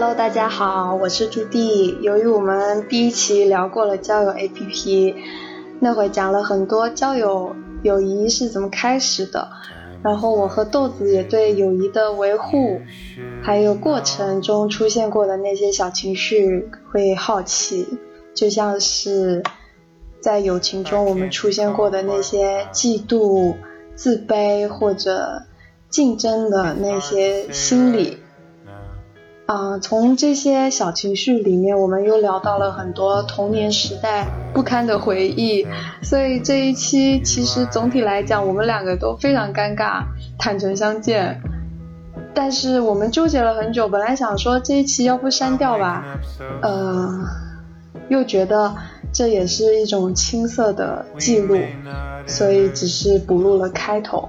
Hello，大家好，我是朱棣。由于我们第一期聊过了交友 APP，那会讲了很多交友友谊是怎么开始的，然后我和豆子也对友谊的维护，还有过程中出现过的那些小情绪会好奇，就像是在友情中我们出现过的那些嫉妒、自卑或者竞争的那些心理。啊，从这些小情绪里面，我们又聊到了很多童年时代不堪的回忆，所以这一期其实总体来讲，我们两个都非常尴尬，坦诚相见。但是我们纠结了很久，本来想说这一期要不删掉吧，呃，又觉得这也是一种青涩的记录，所以只是补录了开头。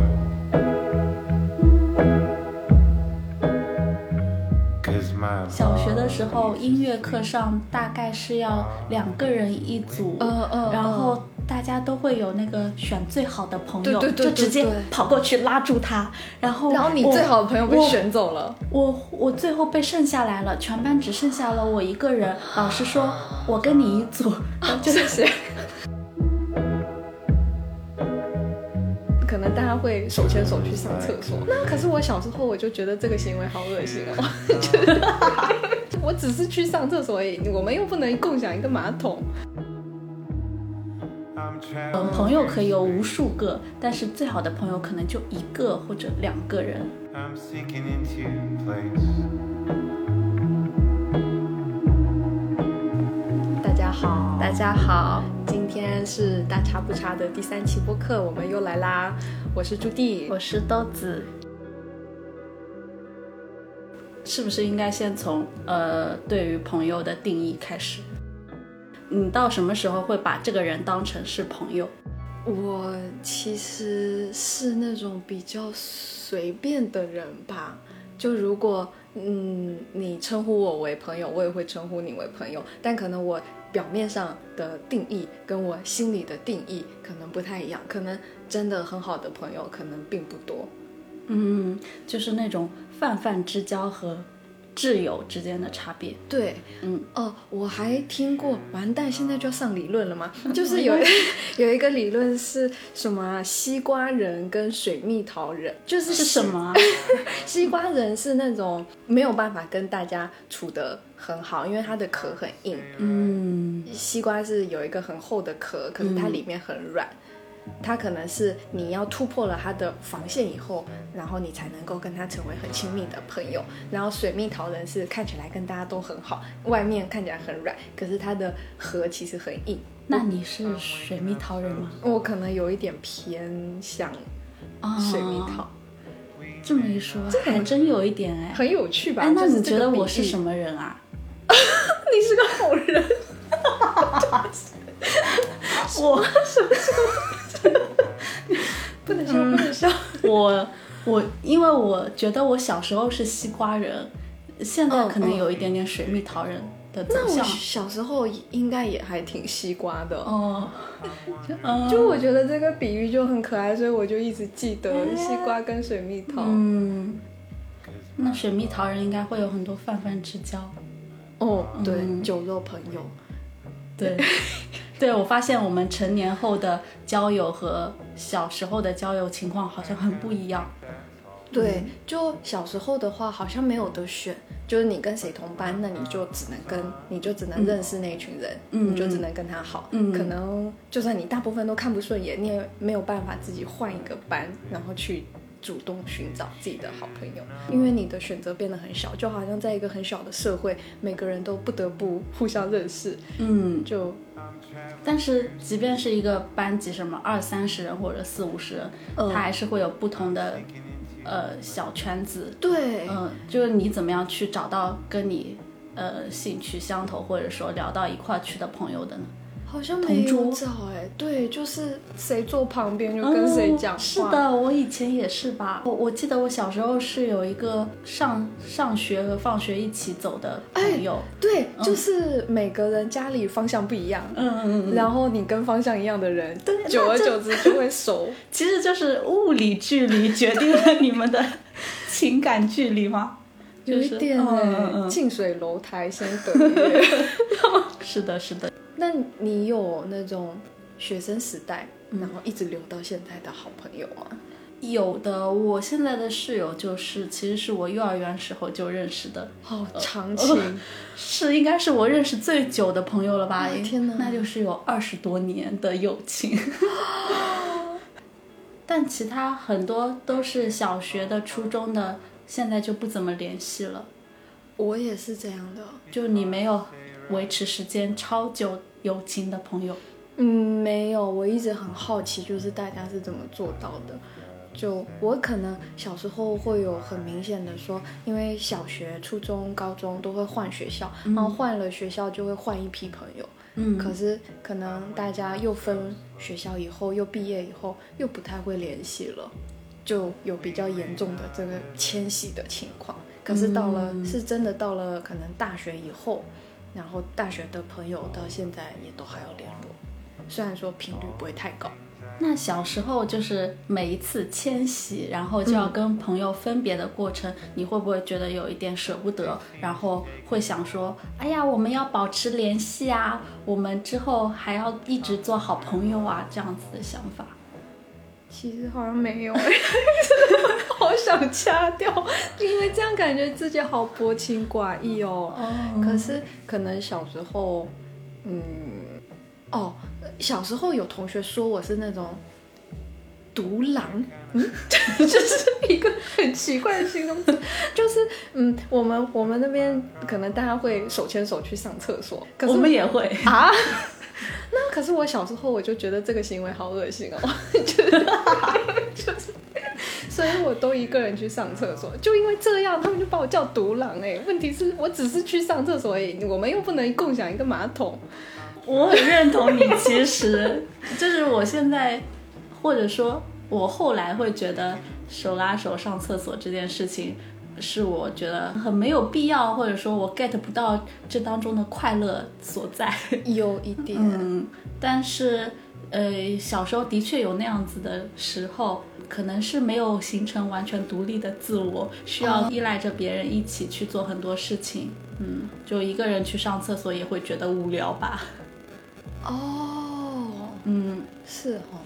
小学的时候，音乐课上大概是要两个人一组，嗯嗯，然后大家都会有那个选最好的朋友，对对对，就直接跑过去拉住他，然后然后你最好的朋友被选走了，我我最后被剩下来了，全班只剩下了我一个人，老师说我跟你一组，谢谢。能大家会手牵手去上厕所，那可是我小时候我就觉得这个行为好恶心哦，我只是去上厕所而已，我们又不能共享一个马桶。嗯，朋友可以有无数个，但是最好的朋友可能就一个或者两个人。好，大家好。今天是大差不差的第三期播客，我们又来啦！我是朱棣，我是豆子。是不是应该先从呃对于朋友的定义开始？你到什么时候会把这个人当成是朋友？我其实是那种比较随便的人吧。就如果嗯你称呼我为朋友，我也会称呼你为朋友，但可能我。表面上的定义跟我心里的定义可能不太一样，可能真的很好的朋友可能并不多。嗯，就是那种泛泛之交和挚友之间的差别。对，嗯，哦，我还听过，完蛋，现在就要上理论了吗？就是有 有一个理论是什么？西瓜人跟水蜜桃人，就是是什么？西瓜人是那种没有办法跟大家处的。很好，因为它的壳很硬。嗯，西瓜是有一个很厚的壳，可是它里面很软。它可能是你要突破了它的防线以后，然后你才能够跟它成为很亲密的朋友。然后水蜜桃人是看起来跟大家都很好，外面看起来很软，可是它的核其实很硬。那你是水蜜桃人吗？我可能有一点偏向水蜜桃。这么一说，这还真有一点哎，很有趣吧？哎，那你觉得我是什么人啊？你是个好人，我什么时候？不能笑，不能笑。我我，因为我觉得我小时候是西瓜人，现在可能有一点点水蜜桃人的走向。小时候应该也还挺西瓜的哦。就我觉得这个比喻就很可爱，所以我就一直记得西瓜跟水蜜桃。嗯，那水蜜桃人应该会有很多泛泛之交。哦，对，酒肉朋友，对，对我发现我们成年后的交友和小时候的交友情况好像很不一样。对，就小时候的话，好像没有得选，就是你跟谁同班，那你就只能跟，你就只能认识那一群人，你就只能跟他好。嗯，可能就算你大部分都看不顺眼，你也没有办法自己换一个班，然后去。主动寻找自己的好朋友，因为你的选择变得很小，就好像在一个很小的社会，每个人都不得不互相认识。嗯，就，但是即便是一个班级，什么二三十人或者四五十人，他还是会有不同的呃小圈子。对，嗯，就是你怎么样去找到跟你呃兴趣相投，或者说聊到一块去的朋友的呢？好像没有找哎，对，就是谁坐旁边就跟谁讲话。是的，我以前也是吧。我我记得我小时候是有一个上上学和放学一起走的朋友。对，就是每个人家里方向不一样。嗯嗯嗯。然后你跟方向一样的人，久而久之就会熟。其实就是物理距离决定了你们的 情感距离吗？有一点哎，近水楼台先得月。是的，是的。那你有那种学生时代，然后一直留到现在的好朋友吗？有的，我现在的室友就是，其实是我幼儿园时候就认识的，好长情，是应该是我认识最久的朋友了吧？天哪，那就是有二十多年的友情。但其他很多都是小学的、初中的，现在就不怎么联系了。我也是这样的，就你没有维持时间超久。友情的朋友，嗯，没有。我一直很好奇，就是大家是怎么做到的。就我可能小时候会有很明显的说，因为小学、初中、高中都会换学校，然后换了学校就会换一批朋友。嗯，可是可能大家又分学校以后，又毕业以后，又不太会联系了，就有比较严重的这个迁徙的情况。可是到了是真的到了可能大学以后。然后大学的朋友到现在也都还有联络，虽然说频率不会太高。那小时候就是每一次迁徙，然后就要跟朋友分别的过程，你会不会觉得有一点舍不得？然后会想说，哎呀，我们要保持联系啊，我们之后还要一直做好朋友啊，这样子的想法。其实好像没有，好想掐掉，因为这样感觉自己好薄情寡义哦。可是可能小时候，嗯，哦，小时候有同学说我是那种独狼，嗯，就是一个很奇怪的形容词，就是嗯，我们我们那边可能大家会手牵手去上厕所，我们也会。啊。那可是我小时候我就觉得这个行为好恶心哦，就是，所以我都一个人去上厕所，就因为这样，他们就把我叫独狼哎。问题是我只是去上厕所而已，我们又不能共享一个马桶。我很认同你，其实就是我现在，或者说我后来会觉得手拉手上厕所这件事情。是我觉得很没有必要，或者说我 get 不到这当中的快乐所在，有一点。嗯，但是呃，小时候的确有那样子的时候，可能是没有形成完全独立的自我，需要依赖着别人一起去做很多事情。嗯，就一个人去上厕所也会觉得无聊吧。哦，嗯，是哈。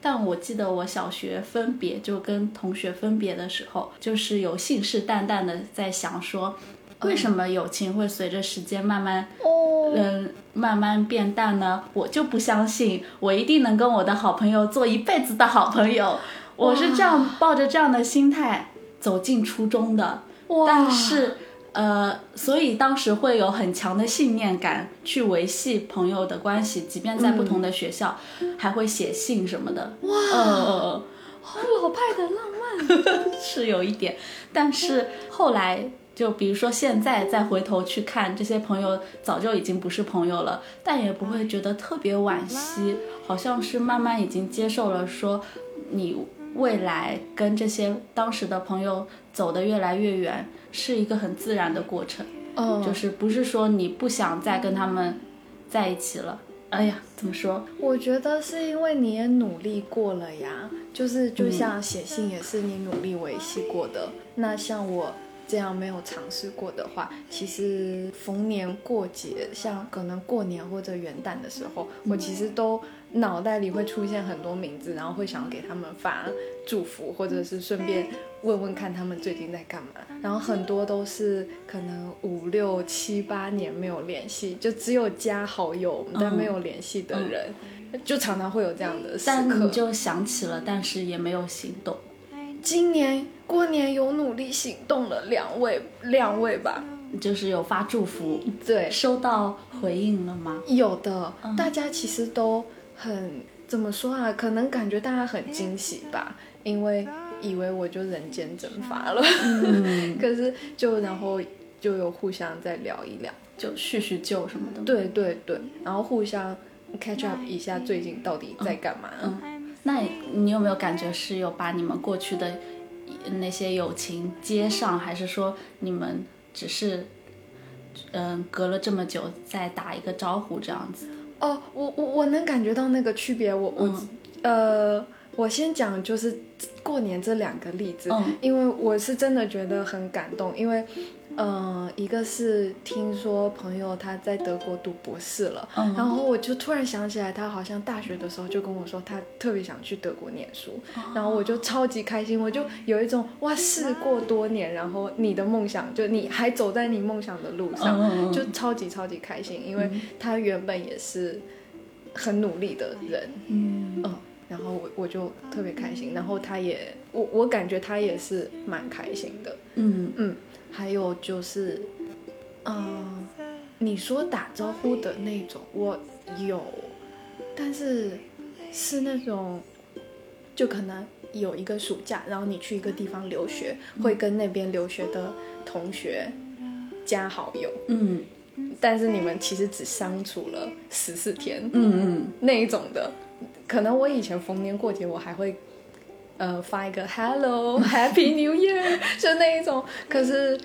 但我记得我小学分别就跟同学分别的时候，就是有信誓旦旦的在想说，为什么友情会随着时间慢慢，嗯，慢慢变淡呢？我就不相信，我一定能跟我的好朋友做一辈子的好朋友。我是这样抱着这样的心态走进初中的，但是。呃，所以当时会有很强的信念感去维系朋友的关系，即便在不同的学校，还会写信什么的。哇，好老派的浪漫，是有一点。但是后来，就比如说现在再回头去看，这些朋友早就已经不是朋友了，但也不会觉得特别惋惜，好像是慢慢已经接受了，说你未来跟这些当时的朋友走得越来越远。是一个很自然的过程，嗯，就是不是说你不想再跟他们在一起了。哎呀，怎么说？我觉得是因为你也努力过了呀，就是就像写信也是你努力维系过的。那像我这样没有尝试过的话，其实逢年过节，像可能过年或者元旦的时候，我其实都脑袋里会出现很多名字，然后会想要给他们发祝福，或者是顺便。问问看他们最近在干嘛，然后很多都是可能五六七八年没有联系，就只有加好友但没有联系的人，就常常会有这样的时刻。就想起了，但是也没有行动。今年过年有努力行动了两位，两位吧，就是有发祝福，对，收到回应了吗？有的，大家其实都很怎么说啊？可能感觉大家很惊喜吧，因为。以为我就人间蒸发了，可是就然后就有互相再聊一聊，就叙叙旧什么的。对对对，然后互相 catch up 一下最近到底在干嘛。嗯，那你有没有感觉是有把你们过去的那些友情接上，还是说你们只是嗯隔了这么久再打一个招呼这样子？哦，我我我能感觉到那个区别。我我呃，我先讲就是过年这两个例子，因为我是真的觉得很感动，因为。嗯，一个是听说朋友他在德国读博士了，然后我就突然想起来，他好像大学的时候就跟我说，他特别想去德国念书，然后我就超级开心，我就有一种哇，事过多年，然后你的梦想就你还走在你梦想的路上，就超级超级开心，因为他原本也是很努力的人，嗯，然后我我就特别开心，然后他也我我感觉他也是蛮开心的，嗯嗯。还有就是，嗯，你说打招呼的那种，我有，但是是那种，就可能有一个暑假，然后你去一个地方留学，会跟那边留学的同学加好友，嗯，但是你们其实只相处了十四天，嗯嗯，那一种的，可能我以前逢年过节我还会。呃，发一个 Hello Happy New Year，就那一种。可是，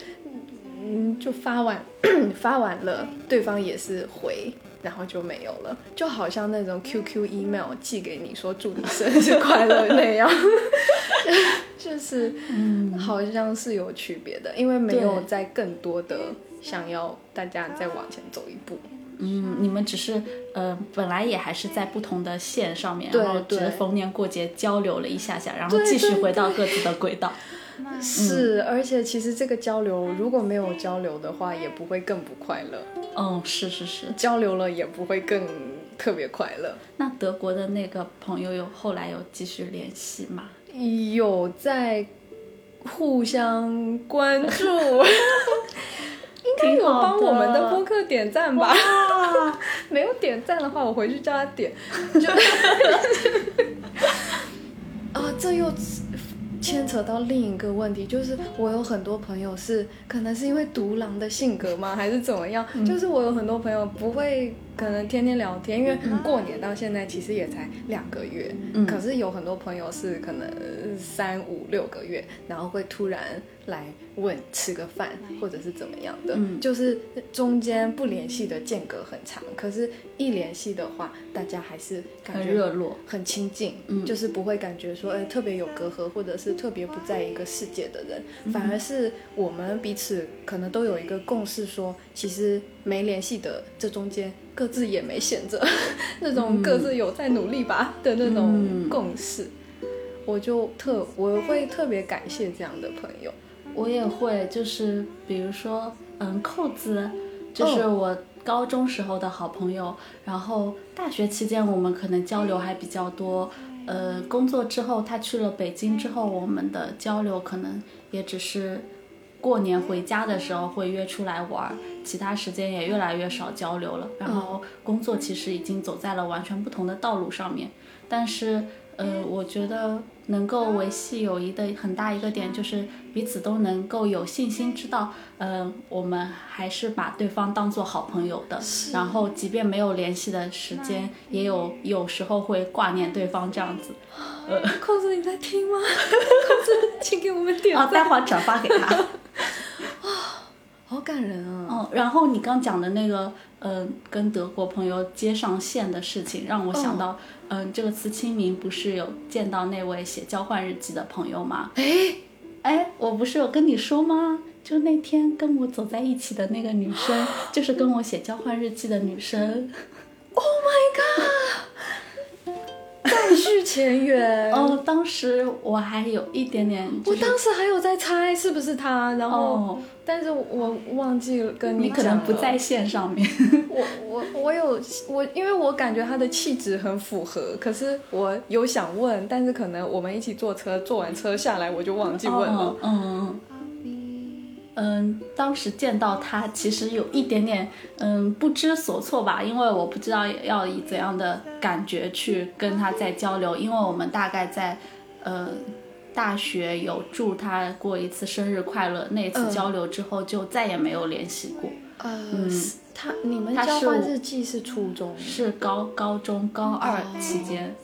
嗯，就发完 发完了，对方也是回，然后就没有了，就好像那种 QQ email 寄给你说祝你生日快乐那样，就是，嗯，好像是有区别的，因为没有在更多的想要大家再往前走一步。嗯，你们只是呃，本来也还是在不同的线上面，然后只是逢年过节交流了一下下，然后继续回到各自的轨道。是，而且其实这个交流如果没有交流的话，也不会更不快乐。嗯，是是是，交流了也不会更特别快乐。那德国的那个朋友有后来有继续联系吗？有在互相关注。应该有帮我们的播客点赞吧？没有点赞的话，我回去叫他点。就 啊，这又牵扯到另一个问题，就是我有很多朋友是，可能是因为独狼的性格吗，还是怎么样？就是我有很多朋友不会。可能天天聊天，因为过年到现在其实也才两个月，可是有很多朋友是可能三五六个月，然后会突然来问吃个饭或者是怎么样的，就是中间不联系的间隔很长，可是一联系的话，大家还是感觉热络、很亲近，就是不会感觉说哎特别有隔阂，或者是特别不在一个世界的人，反而是我们彼此可能都有一个共识，说其实没联系的这中间。各自也没闲着，那种各自有在努力吧的那种共识，我就特我会特别感谢这样的朋友。我也会，就是比如说，嗯，扣子，就是我高中时候的好朋友，然后大学期间我们可能交流还比较多，呃，工作之后他去了北京之后，我们的交流可能也只是。过年回家的时候会约出来玩，其他时间也越来越少交流了。然后工作其实已经走在了完全不同的道路上面。但是，呃，我觉得能够维系友谊的很大一个点就是彼此都能够有信心，知道，嗯，我们还是把对方当做好朋友的。然后，即便没有联系的时间，也有有时候会挂念对方这样子。呃，扣子你在听吗？扣子，请给我们点赞。啊，待会儿转发给他。感人啊！哦，然后你刚讲的那个，嗯，跟德国朋友接上线的事情，让我想到，嗯，这个次清明不是有见到那位写交换日记的朋友吗？哎，哎，我不是有跟你说吗？就那天跟我走在一起的那个女生，就是跟我写交换日记的女生。Oh my god！再续前缘 哦，当时我还有一点点，我当时还有在猜是不是他，然后，但是我忘记了跟你可能不在线上面。我我我有我，因为我感觉他的气质很符合，可是我有想问，但是可能我们一起坐车，坐完车下来我就忘记问了。嗯。嗯，当时见到他，其实有一点点嗯不知所措吧，因为我不知道要以怎样的感觉去跟他在交流，因为我们大概在呃大学有祝他过一次生日快乐，那次交流之后就再也没有联系过。呃，他你们交换日记是初中？是高高中高二期间，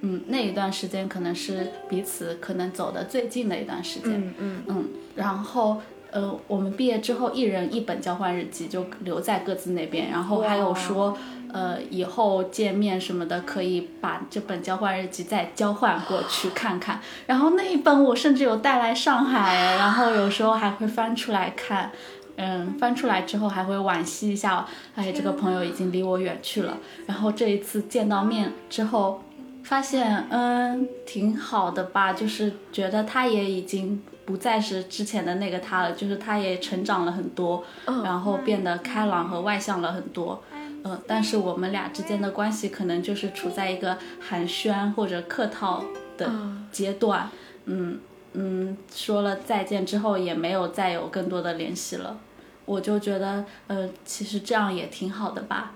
嗯，那一段时间可能是彼此可能走的最近的一段时间，嗯嗯。嗯，然后。呃，我们毕业之后，一人一本交换日记就留在各自那边，然后还有说，呃，以后见面什么的，可以把这本交换日记再交换过去看看。然后那一本我甚至有带来上海，然后有时候还会翻出来看，嗯，翻出来之后还会惋惜一下，哎，这个朋友已经离我远去了。然后这一次见到面之后，发现，嗯，挺好的吧，就是觉得他也已经。不再是之前的那个他了，就是他也成长了很多，然后变得开朗和外向了很多，嗯，但是我们俩之间的关系可能就是处在一个寒暄或者客套的阶段，嗯嗯，说了再见之后也没有再有更多的联系了，我就觉得，呃，其实这样也挺好的吧，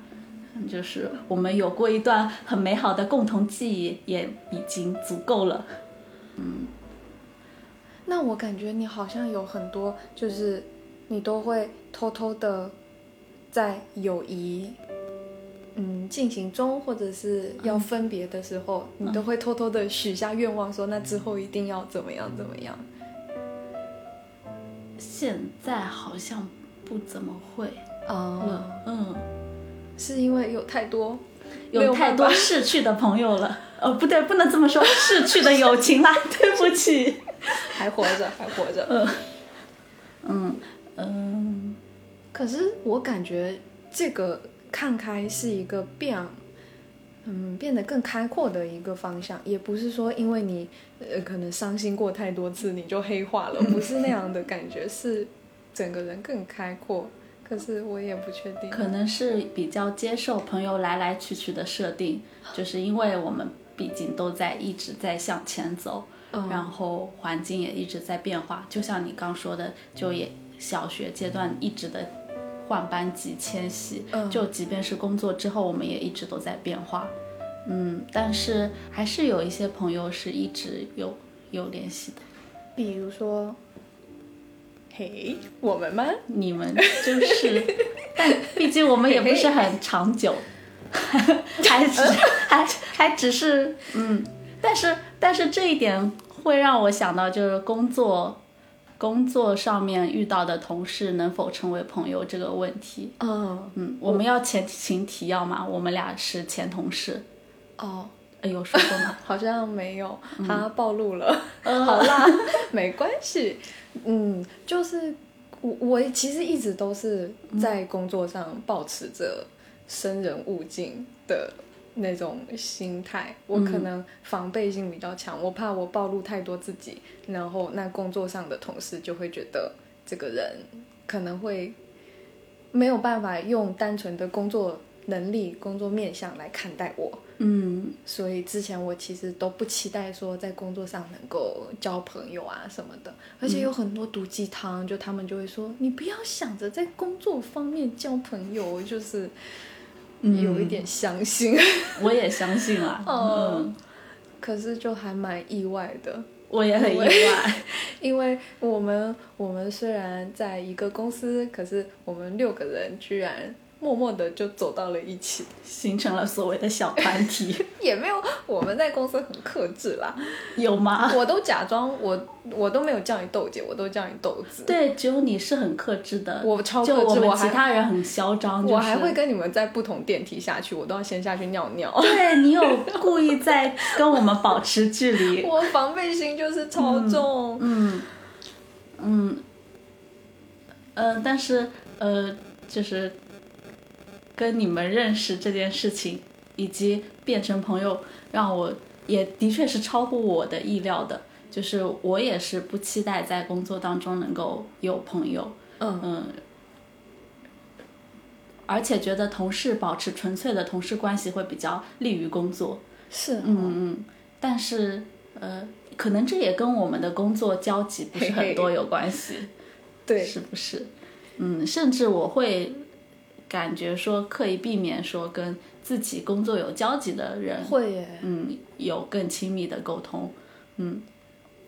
就是我们有过一段很美好的共同记忆，也已经足够了，嗯。那我感觉你好像有很多，就是你都会偷偷的在友谊嗯进行中，或者是要分别的时候，你都会偷偷的许下愿望，说那之后一定要怎么样怎么样。现在好像不怎么会。哦，嗯，是因为有太多有太多逝去的朋友了，呃，不对，不能这么说，逝去的友情啦，对不起。还活着，还活着。嗯。嗯嗯。可是我感觉这个看开是一个变，嗯，变得更开阔的一个方向。也不是说因为你呃可能伤心过太多次你就黑化了，不是那样的感觉，是整个人更开阔。可是我也不确定。可能是比较接受朋友来来去去的设定，就是因为我们毕竟都在一直在向前走。然后环境也一直在变化，就像你刚说的，就也小学阶段一直的换班级迁徙，就即便是工作之后，我们也一直都在变化。嗯，但是还是有一些朋友是一直有有联系的，比如说，嘿，我们吗？你们就是，但毕竟我们也不是很长久，还只还还只是嗯。但是，但是这一点会让我想到，就是工作，工作上面遇到的同事能否成为朋友这个问题。嗯嗯，我们要前情提要吗？我们俩是前同事。哦，有说过吗？好像没有，他暴露了。好啦，没关系。嗯，就是我，我其实一直都是在工作上保持着生人勿近的。那种心态，我可能防备心比较强，我怕我暴露太多自己，然后那工作上的同事就会觉得这个人可能会没有办法用单纯的工作能力、工作面相来看待我。嗯，所以之前我其实都不期待说在工作上能够交朋友啊什么的，而且有很多毒鸡汤，就他们就会说你不要想着在工作方面交朋友，就是。有一点相信，我也相信啊。嗯，可是就还蛮意外的。我也很意外，因为 我们我们虽然在一个公司，可是我们六个人居然。默默的就走到了一起，形成了所谓的小团体。也没有，我们在公司很克制啦。有吗？我都假装我，我都没有叫你豆姐，我都叫你豆子。对，只有你是很克制的。我超克制，我其他人很嚣张。我还会跟你们在不同电梯下去，我都要先下去尿尿。对你有故意在跟我们保持距离。我防备心就是超重。嗯嗯嗯，但是呃，就是。跟你们认识这件事情，以及变成朋友，让我也的确是超乎我的意料的。就是我也是不期待在工作当中能够有朋友，嗯嗯，而且觉得同事保持纯粹的同事关系会比较利于工作。是，嗯嗯，但是呃，可能这也跟我们的工作交集不是很多有关系，对，是不是？嗯，甚至我会。感觉说刻意避免说跟自己工作有交集的人会耶，嗯，有更亲密的沟通，嗯，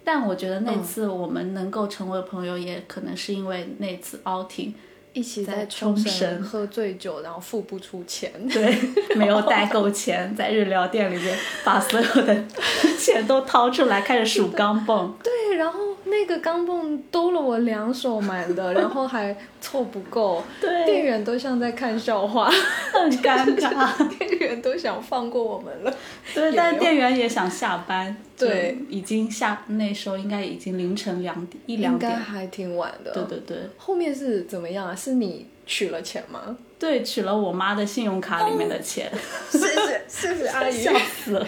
但我觉得那次我们能够成为朋友，也可能是因为那次 outing，一起在冲绳喝醉酒，然后付不出钱，对，没有带够钱，在日料店里面把所有的 钱都掏出来，开始数钢镚。对，然后那个钢镚兜了我两手满的，然后还凑不够，对，店员都像在看笑话，很尴尬，店员都想放过我们了。对，但店员也想下班，对，已经下那时候应该已经凌晨两点一两点，还挺晚的。对对对，后面是怎么样啊？是你取了钱吗？对，取了我妈的信用卡里面的钱。谢谢谢谢阿姨，笑死了，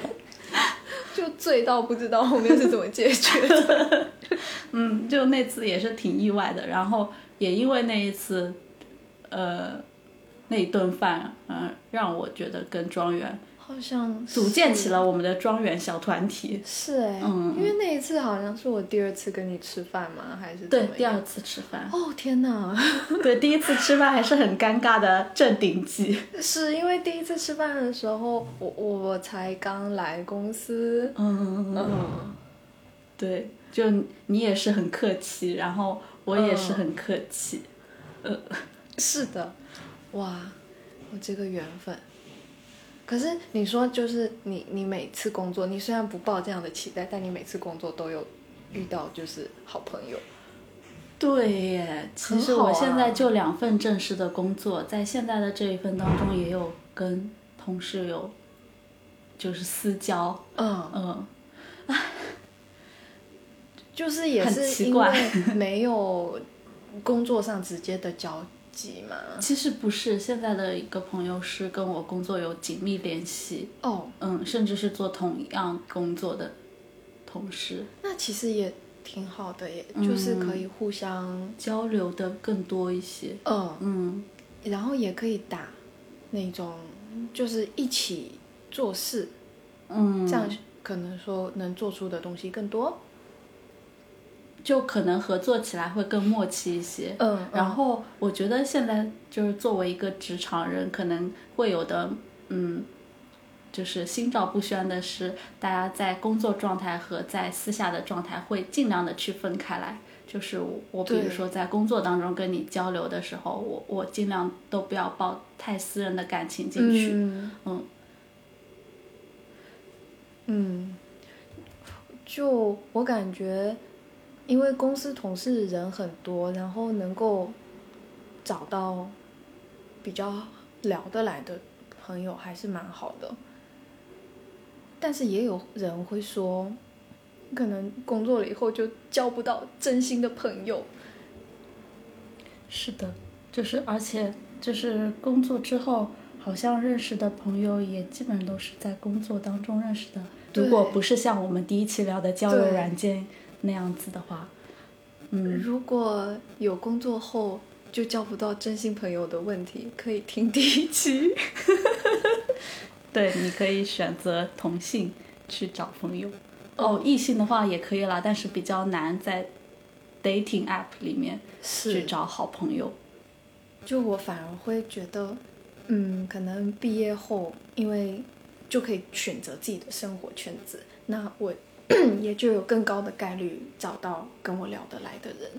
就醉到不知道后面是怎么解决的。嗯，就那次也是挺意外的，然后也因为那一次，呃，那一顿饭，嗯，让我觉得跟庄园。好像组建起了我们的庄园小团体。是哎，嗯，因为那一次好像是我第二次跟你吃饭吗？还是对第二次吃饭？哦天哪！对第一次吃饭还是很尴尬的正顶级。是因为第一次吃饭的时候，我我才刚来公司。嗯嗯。对，就你也是很客气，然后我也是很客气。呃，是的，哇，我这个缘分。可是你说，就是你，你每次工作，你虽然不抱这样的期待，但你每次工作都有遇到就是好朋友。对耶，其实我现在就两份正式的工作，在现在的这一份当中，也有跟同事有就是私交。嗯嗯，就是也是因为没有工作上直接的交。其实不是，现在的一个朋友是跟我工作有紧密联系哦，嗯，甚至是做同样工作的同事。那其实也挺好的，也就是可以互相交流的更多一些。嗯嗯，然后也可以打那种，就是一起做事，嗯，这样可能说能做出的东西更多。就可能合作起来会更默契一些。嗯，然后我觉得现在就是作为一个职场人，可能会有的，嗯，就是心照不宣的是，大家在工作状态和在私下的状态会尽量的区分开来。就是我，比如说在工作当中跟你交流的时候，我我尽量都不要抱太私人的感情进去。嗯嗯。嗯，就我感觉。因为公司同事人很多，然后能够找到比较聊得来的朋友还是蛮好的。但是也有人会说，可能工作了以后就交不到真心的朋友。是的，就是而且就是工作之后，好像认识的朋友也基本都是在工作当中认识的。如果不是像我们第一期聊的交友软件。那样子的话，嗯，如果有工作后就交不到真心朋友的问题，可以听第一期。对，你可以选择同性去找朋友。哦，异性的话也可以啦，但是比较难在 dating app 里面去找好朋友。就我反而会觉得，嗯，可能毕业后，因为就可以选择自己的生活圈子，那我。也就有更高的概率找到跟我聊得来的人，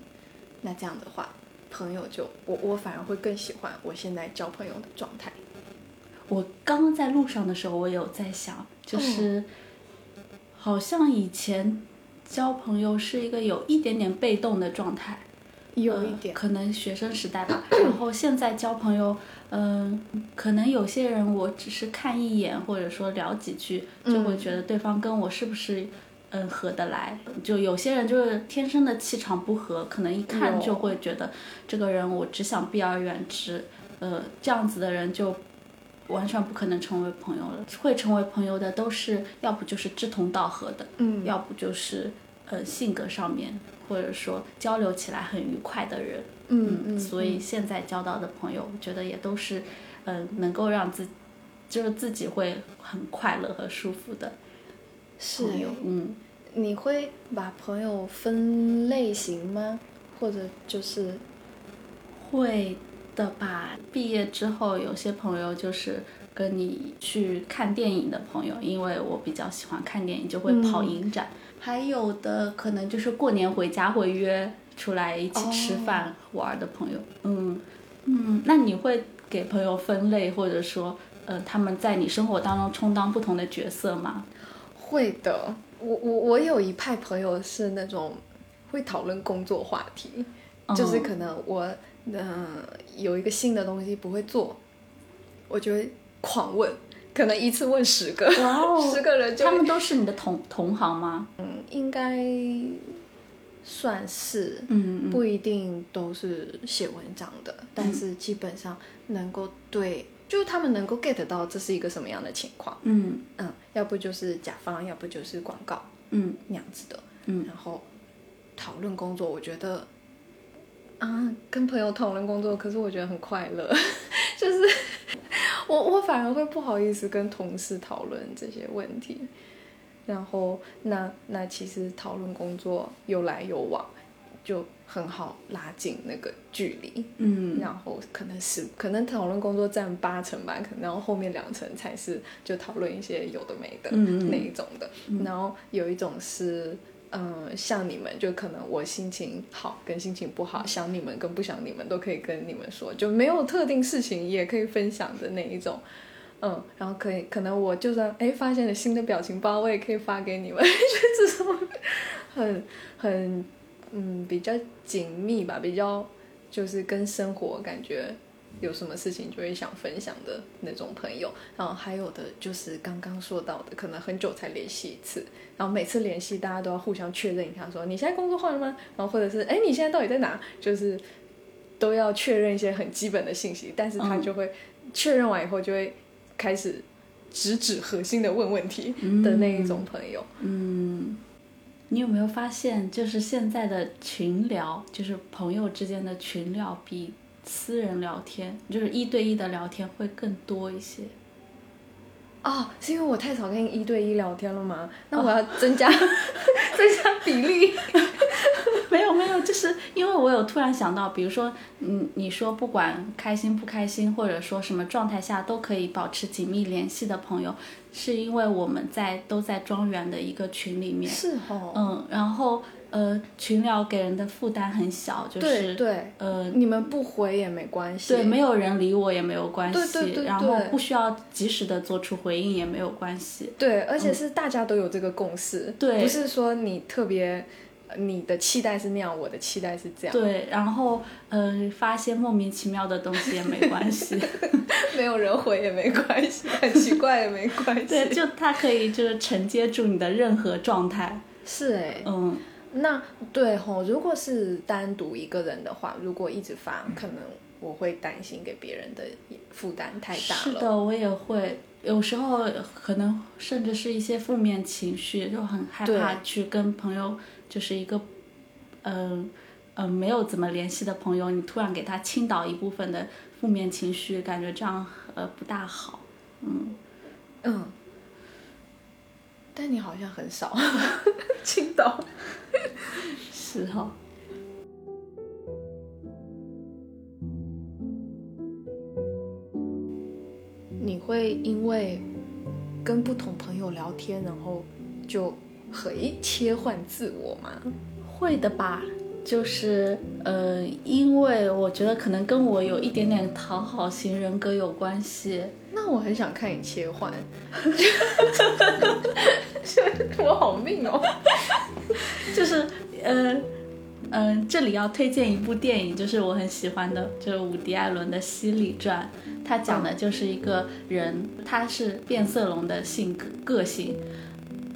那这样的话，朋友就我我反而会更喜欢我现在交朋友的状态。我刚刚在路上的时候，我有在想，就是好像以前交朋友是一个有一点点被动的状态，有一点可能学生时代吧。然后现在交朋友，嗯，可能有些人我只是看一眼，或者说聊几句，就会觉得对方跟我是不是。嗯，合得来，就有些人就是天生的气场不合，可能一看就会觉得这个人我只想避而远之。呃，这样子的人就完全不可能成为朋友了。会成为朋友的都是要不就是志同道合的，嗯，要不就是呃性格上面或者说交流起来很愉快的人，嗯嗯。所以现在交到的朋友，我觉得也都是嗯能够让自就是自己会很快乐和舒服的。是有，嗯，你会把朋友分类型吗？或者就是会的吧。毕业之后，有些朋友就是跟你去看电影的朋友，因为我比较喜欢看电影，就会跑影展。还有的可能就是过年回家会约出来一起吃饭玩的朋友，嗯。那你会给朋友分类，或者说，呃，他们在你生活当中充当不同的角色吗？会的，我我我有一派朋友是那种会讨论工作话题，就是可能我嗯有一个新的东西不会做，我就会狂问，可能一次问十个，十个人，他们都是你的同同行吗？嗯，应该算是，嗯，不一定都是写文章的，但是基本上能够对。就是他们能够 get 到这是一个什么样的情况，嗯。嗯，要不就是甲方，要不就是广告，嗯，那样子的，嗯，然后讨论工作，我觉得啊，跟朋友讨论工作，可是我觉得很快乐，就是我我反而会不好意思跟同事讨论这些问题，然后那那其实讨论工作有来有往。就很好拉近那个距离，嗯，然后可能是可能讨论工作占八成吧，可能然后后面两成才是就讨论一些有的没的那一种的，然后有一种是，嗯，像你们就可能我心情好跟心情不好，想你们跟不想你们都可以跟你们说，就没有特定事情也可以分享的那一种，嗯，然后可以可能我就算哎发现了新的表情包，我也可以发给你们，就这种很很。嗯，比较紧密吧，比较就是跟生活感觉有什么事情就会想分享的那种朋友。然后还有的就是刚刚说到的，可能很久才联系一次，然后每次联系大家都要互相确认一下，说你现在工作换了吗？然后或者是哎你现在到底在哪？就是都要确认一些很基本的信息。但是他就会确认完以后就会开始直指核心的问问题的那一种朋友。嗯。你有没有发现，就是现在的群聊，就是朋友之间的群聊，比私人聊天，就是一对一的聊天会更多一些？哦，是因为我太少跟一对一聊天了吗？那我要增加 增加比例。没有没有，就是因为我有突然想到，比如说，嗯，你说不管开心不开心，或者说什么状态下都可以保持紧密联系的朋友，是因为我们在都在庄园的一个群里面。是哦。嗯，然后呃，群聊给人的负担很小，就是对，呃，你们不回也没关系，对，没有人理我也没有关系，对对对，然后不需要及时的做出回应也没有关系，对，而且是大家都有这个共识，对，不是说你特别。你的期待是那样，我的期待是这样。对，然后嗯，发些莫名其妙的东西也没关系，没有人回也没关系，很奇怪也没关系。对，就它可以就是承接住你的任何状态。是哎，嗯，那对吼，如果是单独一个人的话，如果一直发，可能我会担心给别人的负担太大了。是的，我也会。有时候可能甚至是一些负面情绪，就很害怕去跟朋友。就是一个，嗯嗯，没有怎么联系的朋友，你突然给他倾倒一部分的负面情绪，感觉这样呃不大好，嗯嗯。但你好像很少 倾倒，是哈。你会因为跟不同朋友聊天，然后就。可以切换自我吗？会的吧，就是呃，因为我觉得可能跟我有一点点讨好型人格有关系。那我很想看你切换，我好命哦。就是呃嗯，这里要推荐一部电影，就是我很喜欢的，就是伍迪·艾伦的《犀利传》，他讲的就是一个人，他是变色龙的性格个性。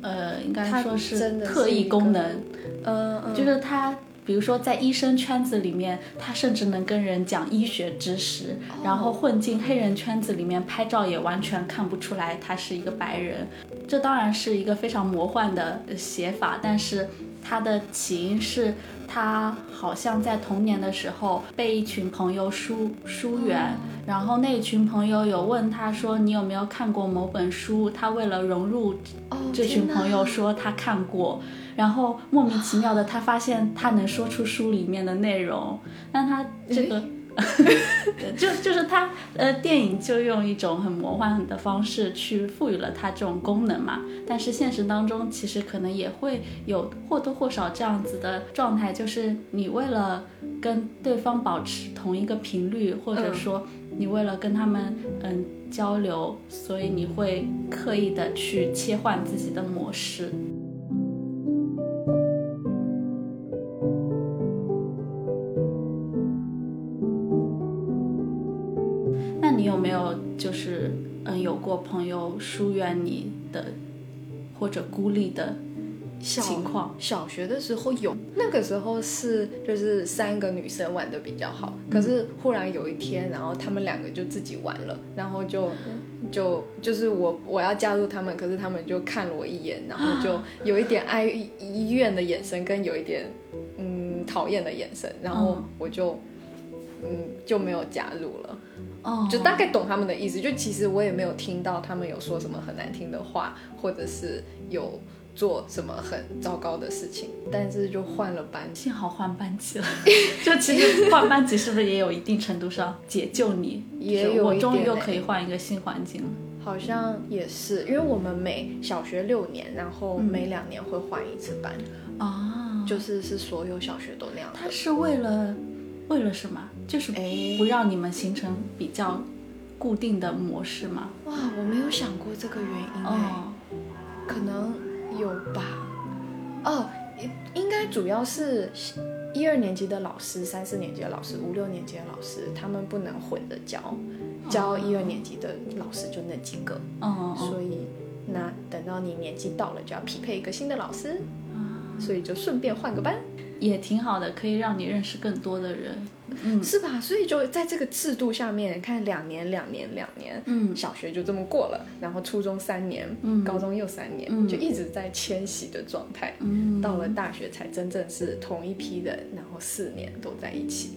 呃，应该说是特异功能，嗯，就是他，比如说在医生圈子里面，他甚至能跟人讲医学知识，然后混进黑人圈子里面拍照也完全看不出来他是一个白人。这当然是一个非常魔幻的写法，但是他的起因是。他好像在童年的时候被一群朋友疏疏远，然后那群朋友有问他说：“你有没有看过某本书？”他为了融入这群朋友说他看过，然后莫名其妙的他发现他能说出书里面的内容，但他这个 就就是他，呃，电影就用一种很魔幻的方式去赋予了它这种功能嘛。但是现实当中，其实可能也会有或多或少这样子的状态，就是你为了跟对方保持同一个频率，或者说你为了跟他们嗯交流，所以你会刻意的去切换自己的模式。那你有没有就是嗯，有过朋友疏远你的，或者孤立的情况。小学的时候有，那个时候是就是三个女生玩的比较好，可是忽然有一天，然后他们两个就自己玩了，然后就就就是我我要加入他们，可是他们就看了我一眼，然后就有一点哀医院的眼神，跟有一点嗯讨厌的眼神，然后我就嗯就没有加入了。哦，就大概懂他们的意思。就其实我也没有听到他们有说什么很难听的话，或者是有做什么很糟糕的事情。但是就换了班，幸好换班级了。就其实换班级是不是也有一定程度上解救你？也有我终于又可以换一个新环境了。好像也是，因为我们每小学六年，然后每两年会换一次班。啊，就是是所有小学都那样。他是为了。为了什么？就是不让你们形成比较固定的模式吗？哇，我没有想过这个原因哦，可能有吧。哦，应该主要是一二年级的老师、三四年级的老师、五六年级的老师，他们不能混着教，教一二年级的老师就那几个。哦，所以那等到你年纪到了，就要匹配一个新的老师，所以就顺便换个班。也挺好的，可以让你认识更多的人，嗯，是吧？所以就在这个制度下面，看两年、两年、两年，嗯，小学就这么过了，然后初中三年，嗯，高中又三年，就一直在迁徙的状态，嗯，到了大学才真正是同一批人，然后四年都在一起。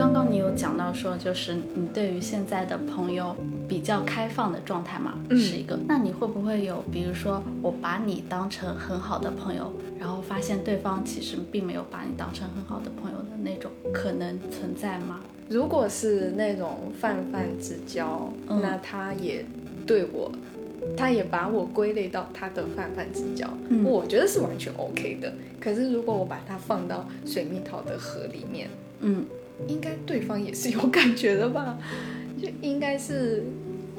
刚刚你有讲到说，就是你对于现在的朋友比较开放的状态嘛，是一个。那你会不会有，比如说我把你当成很好的朋友，然后发现对方其实并没有把你当成很好的朋友的那种可能存在吗？如果是那种泛泛之交，那他也对我，他也把我归类到他的泛泛之交，我觉得是完全 OK 的。可是如果我把它放到水蜜桃的盒里面，嗯。应该对方也是有感觉的吧，就应该是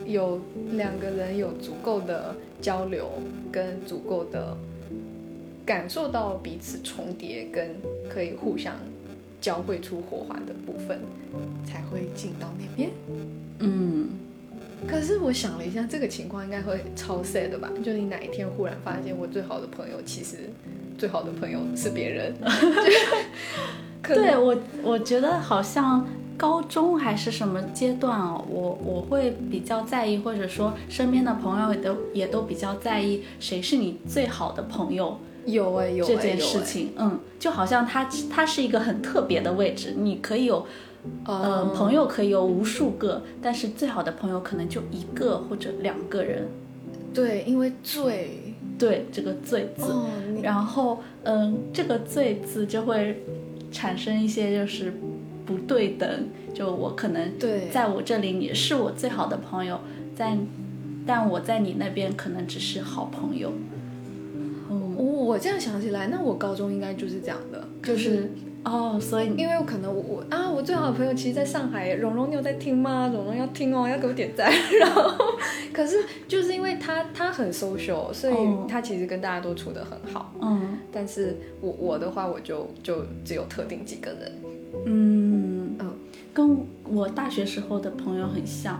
有两个人有足够的交流，跟足够的感受到彼此重叠，跟可以互相交汇出火花的部分，才会进到那边。嗯，可是我想了一下，这个情况应该会超 sad 的吧？就你哪一天忽然发现，我最好的朋友其实最好的朋友是别人。对我，我觉得好像高中还是什么阶段哦，我我会比较在意，或者说身边的朋友也都也都比较在意谁是你最好的朋友。有哎，有这件事情，嗯，就好像他他是一个很特别的位置，你可以有，嗯，朋友可以有无数个，但是最好的朋友可能就一个或者两个人。对，因为最对这个“最”字，然后嗯，这个“最”字就会。产生一些就是不对等，就我可能对在我这里你是我最好的朋友，在，但我在你那边可能只是好朋友。嗯，我这样想起来，那我高中应该就是这样的，就是哦，所以因为可能我啊，我最好的朋友其实在上海，蓉蓉你有在听吗？蓉蓉要听哦，要给我点赞。然后，可是就是因为他他很 social，所以他其实跟大家都处得很好。嗯。但是我我的话，我就就只有特定几个人，嗯嗯，跟我大学时候的朋友很像，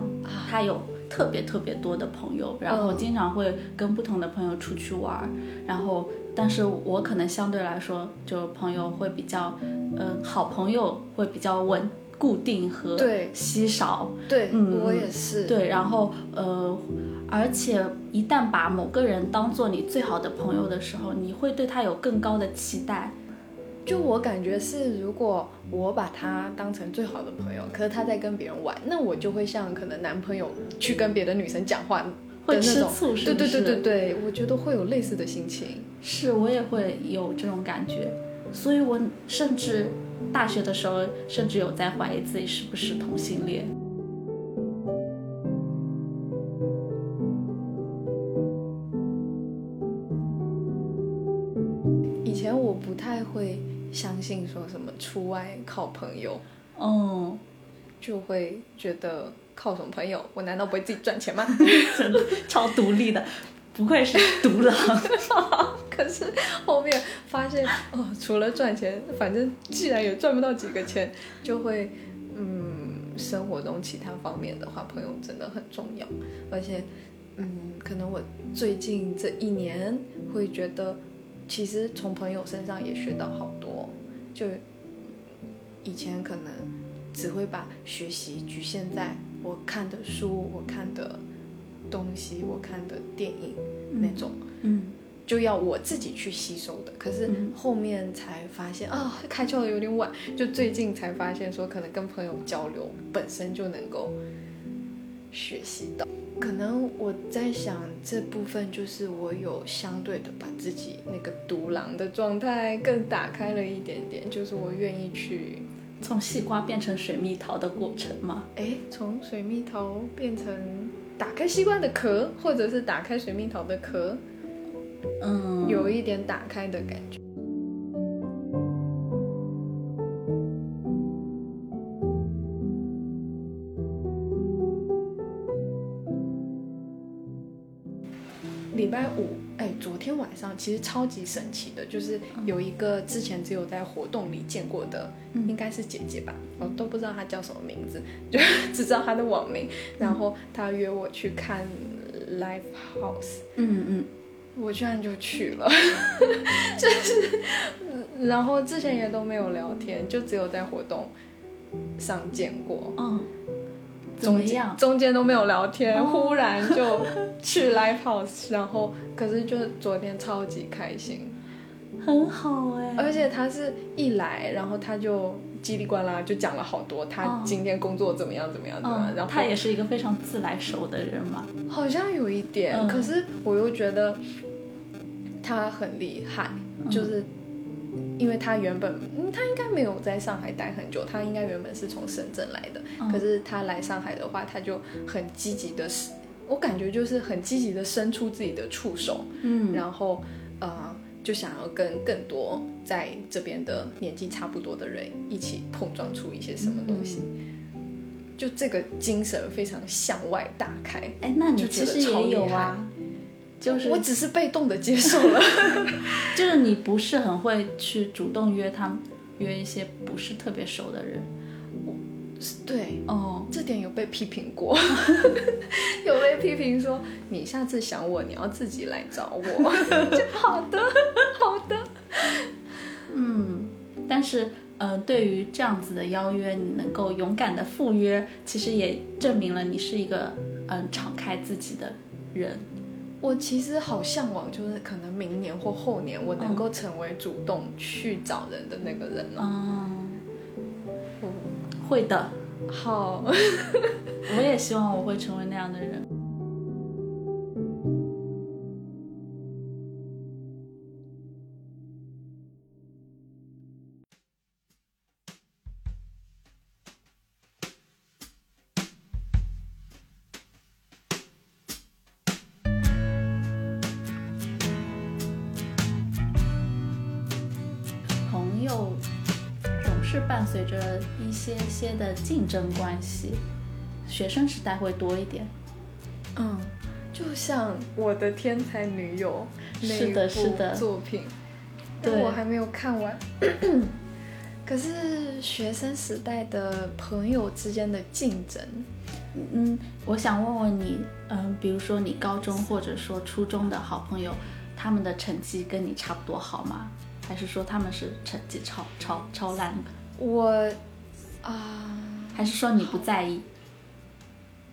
他有特别特别多的朋友，然后经常会跟不同的朋友出去玩，然后但是我可能相对来说，就朋友会比较，嗯，好朋友会比较稳固定和稀少，对，嗯，我也是，对，然后呃。而且一旦把某个人当做你最好的朋友的时候，你会对他有更高的期待，就我感觉是，如果我把他当成最好的朋友，可是他在跟别人玩，那我就会像可能男朋友去跟别的女生讲话会吃醋，是对对对对对，我觉得会有类似的心情。是我也会有这种感觉，所以我甚至大学的时候，甚至有在怀疑自己是不是同性恋。以前我不太会相信说什么出外靠朋友，哦，就会觉得靠什么朋友？我难道不会自己赚钱吗？真的超独立的。不愧是独狼，可是后面发现哦，除了赚钱，反正既然也赚不到几个钱，就会嗯，生活中其他方面的话，朋友真的很重要。而且嗯，可能我最近这一年会觉得，其实从朋友身上也学到好多。就以前可能只会把学习局限在我看的书，我看的。东西我看的电影那种，嗯，就要我自己去吸收的。可是后面才发现啊，开窍的有点晚。就最近才发现，说可能跟朋友交流本身就能够学习到。可能我在想，这部分就是我有相对的把自己那个独狼的状态更打开了一点点。就是我愿意去从西瓜变成水蜜桃的过程吗？哎，从水蜜桃变成。打开西瓜的壳，或者是打开水蜜桃的壳，嗯，有一点打开的感觉。礼拜五，哎，昨天晚上其实超级神奇的，就是有一个之前只有在活动里见过的，应该是姐姐吧，我都不知道她叫什么名字，就 只知道她的网名。然后她约我去看 Live House，嗯嗯，我居然就去了，就是，然后之前也都没有聊天，就只有在活动上见过，嗯。中间中间都没有聊天，忽然就去 live house，然后可是就昨天超级开心，很好哎，而且他是一来，然后他就叽里呱啦就讲了好多，他今天工作怎么样怎么样怎么样，然后他也是一个非常自来熟的人嘛，好像有一点，可是我又觉得他很厉害，就是。因为他原本，他应该没有在上海待很久，他应该原本是从深圳来的。可是他来上海的话，他就很积极的，我感觉就是很积极的伸出自己的触手，嗯，然后呃，就想要跟更多在这边的年纪差不多的人一起碰撞出一些什么东西。就这个精神非常向外打开。哎，那你其实也有啊。就是我只是被动的接受了，就是你不是很会去主动约他，约一些不是特别熟的人。我，对，哦，这点有被批评过，有被批评说你下次想我，你要自己来找我。好的，好的。嗯，但是，呃，对于这样子的邀约，你能够勇敢的赴约，其实也证明了你是一个嗯敞开自己的人。我其实好向往，就是可能明年或后年，我能够成为主动去找人的那个人了。嗯，会的。好，我也希望我会成为那样的人。些些的竞争关系，学生时代会多一点。嗯，就像我的天才女友是的是的作品，对我还没有看完。可是学生时代的朋友之间的竞争，嗯，我想问问你，嗯，比如说你高中或者说初中的好朋友，他们的成绩跟你差不多好吗？还是说他们是成绩超超超烂的？我啊，还是说你不在意？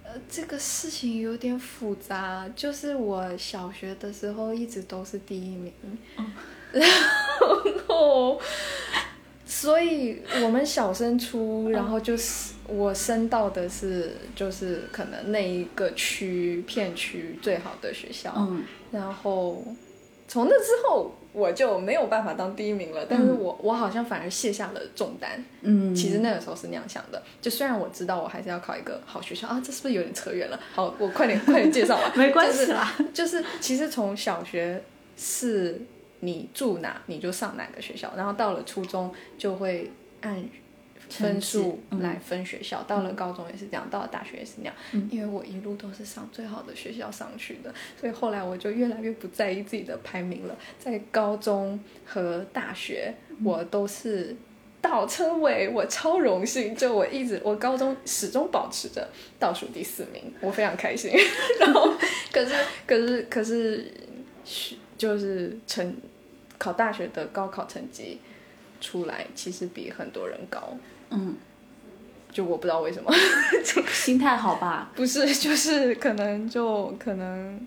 呃，这个事情有点复杂。就是我小学的时候一直都是第一名，然后所以我们小升初，然后就是我升到的是就是可能那一个区片区最好的学校，嗯，然后从那之后我就没有办法当第一名了，但是我我好像反而卸下了重担，嗯，其实那个时候是那样想的，就虽然我知道我还是要考一个好学校啊，这是不是有点扯远了？好，我快点快点介绍完，没关系啦，就是其实从小学是。你住哪你就上哪个学校，然后到了初中就会按分数来分学校，到了高中也是这样，到了大学也是那样。因为我一路都是上最好的学校上去的，所以后来我就越来越不在意自己的排名了。在高中和大学，我都是倒车尾，我超荣幸，就我一直我高中始终保持着倒数第四名，我非常开心。然后可是可是可是。就是成考大学的高考成绩出来，其实比很多人高。嗯，就我不知道为什么，心态好吧？不是，就是可能就可能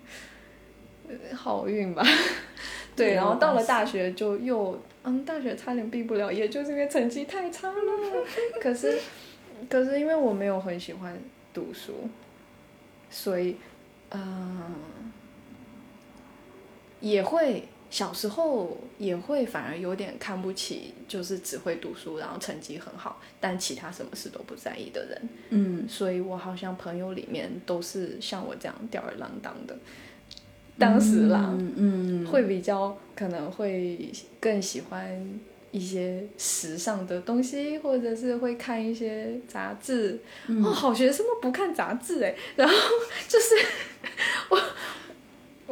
好运吧。对，然后到了大学就又嗯，大学差点毕不了业，就是因为成绩太差了。可是可是因为我没有很喜欢读书，所以嗯。也会小时候也会反而有点看不起，就是只会读书，然后成绩很好，但其他什么事都不在意的人。嗯，所以我好像朋友里面都是像我这样吊儿郎当的。当时啦，嗯，会比较可能会更喜欢一些时尚的东西，或者是会看一些杂志。哦，好学生都不看杂志哎，然后就是 我。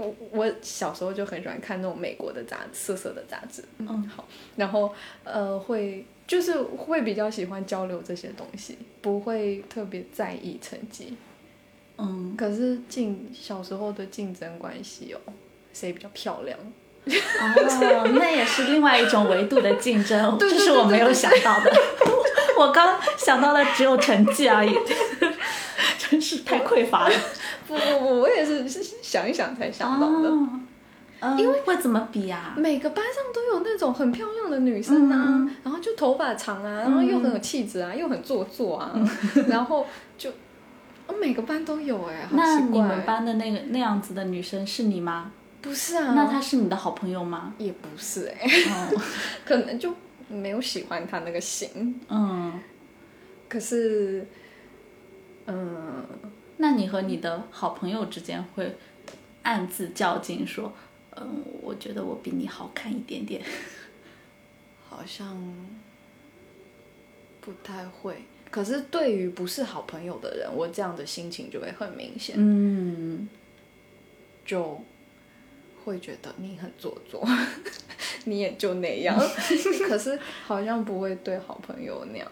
我我小时候就很喜欢看那种美国的杂色色的杂志，嗯，好，然后呃会就是会比较喜欢交流这些东西，不会特别在意成绩，嗯，可是竞小时候的竞争关系哦，谁比较漂亮？哦，那也是另外一种维度的竞争，这是我没有想到的，我刚想到的只有成绩而已，真是太匮乏了。不不不，我也是是想一想才想到的，因为会怎么比啊？每个班上都有那种很漂亮的女生啊，然后就头发长啊，然后又很有气质啊，又很做作啊，然后就每个班都有哎，那你们班的那个那样子的女生是你吗？不是啊，那她是你的好朋友吗？也不是哎，可能就没有喜欢她那个型，嗯，可是，嗯。那你和你的好朋友之间会暗自较劲，说，嗯，我觉得我比你好看一点点，好像不太会。可是对于不是好朋友的人，我这样的心情就会很明显，嗯，就会觉得你很做作，你也就那样。可是好像不会对好朋友那样。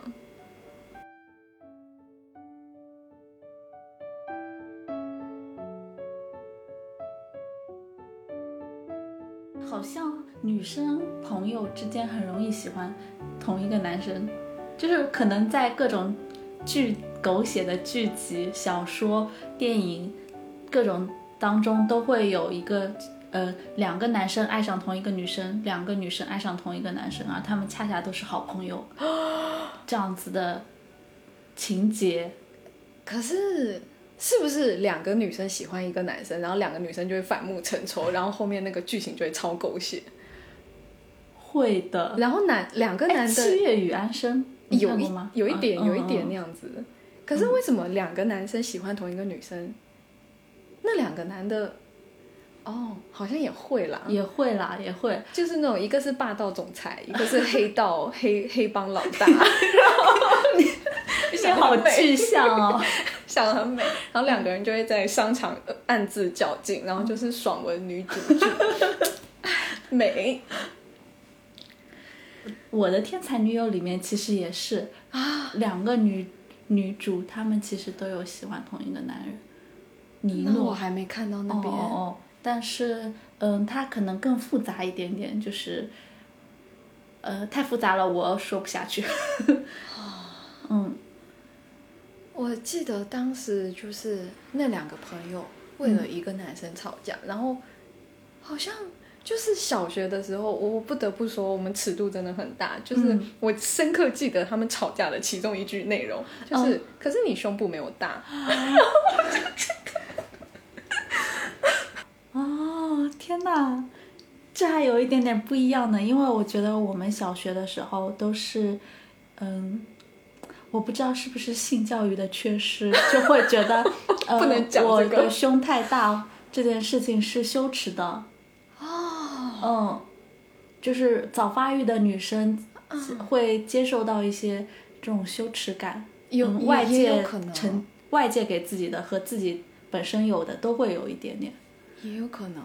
好像女生朋友之间很容易喜欢同一个男生，就是可能在各种剧狗血的剧集、小说、电影各种当中都会有一个呃两个男生爱上同一个女生，两个女生爱上同一个男生啊，他们恰恰都是好朋友，这样子的情节，可是。是不是两个女生喜欢一个男生，然后两个女生就会反目成仇，然后后面那个剧情就会超狗血？会的。然后男两个男的七月与安生有一有一点有一点那样子。可是为什么两个男生喜欢同一个女生？那两个男的哦，好像也会啦，也会啦，也会，就是那种一个是霸道总裁，一个是黑道 黑黑帮老大，然后你。好具象哦，想的很美，然后两个人就会在商场暗自较劲，然后就是爽文女主剧，美。我的天才女友里面其实也是啊，两个女女主，她们其实都有喜欢同一个男人。尼诺我还没看到那边哦，但是嗯，他可能更复杂一点点，就是呃，太复杂了，我说不下去。嗯。我记得当时就是那两个朋友为了一个男生吵架，然后好像就是小学的时候，我不得不说，我们尺度真的很大。就是我深刻记得他们吵架的其中一句内容，就是“可是你胸部没有大。”哦，天哪，这还有一点点不一样呢，因为我觉得我们小学的时候都是，嗯，我不知道是不是性教育的缺失，就会觉得，不能讲我的胸太大这件事情是羞耻的。哦，嗯，就是早发育的女生会接受到一些这种羞耻感，有外界成外界给自己的和自己本身有的都会有一点点。也有可能，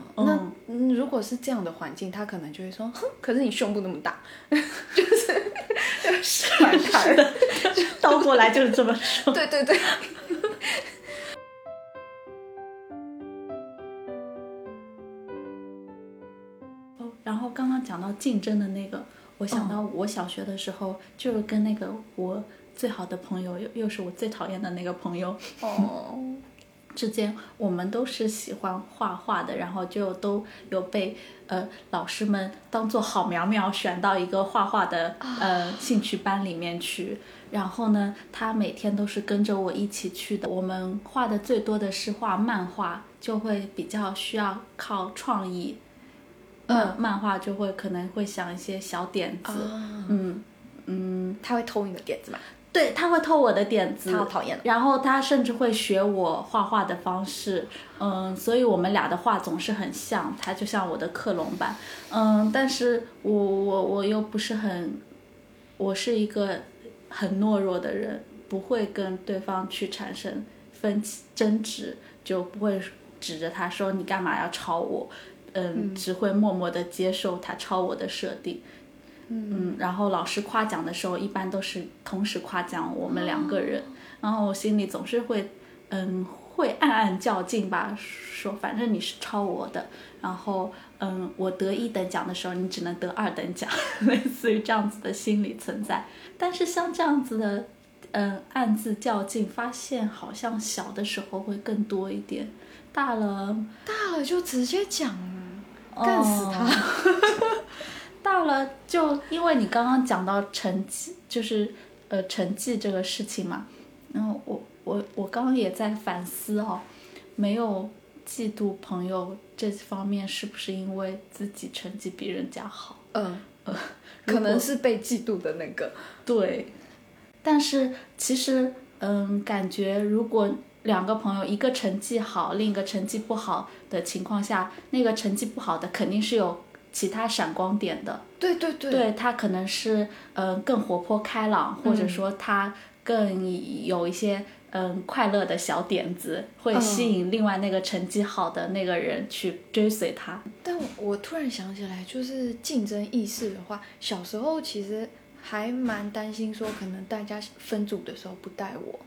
那如果是这样的环境，他可能就会说：“哼，可是你胸部那么大，就是反开的，倒过来就是这么说。”对对对。哦，然后刚刚讲到竞争的那个，我想到我小学的时候，就是跟那个我最好的朋友，又又是我最讨厌的那个朋友。哦。之间，我们都是喜欢画画的，然后就都有被呃老师们当做好苗苗选到一个画画的呃兴趣班里面去。然后呢，他每天都是跟着我一起去的。我们画的最多的是画漫画，就会比较需要靠创意。嗯，漫画就会可能会想一些小点子。嗯嗯，他会偷你的点子吗？对他会偷我的点子，他好讨厌。然后他甚至会学我画画的方式，嗯，所以我们俩的画总是很像，他就像我的克隆版，嗯，但是我我我又不是很，我是一个很懦弱的人，不会跟对方去产生分歧争执，就不会指着他说你干嘛要抄我，嗯，只会默默的接受他抄我的设定。嗯，然后老师夸奖的时候，一般都是同时夸奖我们两个人，然后我心里总是会，嗯，会暗暗较劲吧，说反正你是抄我的，然后嗯，我得一等奖的时候，你只能得二等奖，类似于这样子的心理存在。但是像这样子的，嗯，暗自较劲，发现好像小的时候会更多一点，大了，大了就直接讲，干死他。大了，就因为你刚刚讲到成绩，就是呃成绩这个事情嘛，然后我我我刚刚也在反思哦，没有嫉妒朋友这方面是不是因为自己成绩比人家好？嗯呃，可能是被嫉妒的那个。对，但是其实嗯，感觉如果两个朋友一个成绩好，另一个成绩不好的情况下，那个成绩不好的肯定是有。其他闪光点的，对对对，对他可能是嗯更活泼开朗，或者说他更有一些嗯快乐的小点子，会吸引另外那个成绩好的那个人去追随他。但我突然想起来，就是竞争意识的话，小时候其实还蛮担心说，可能大家分组的时候不带我。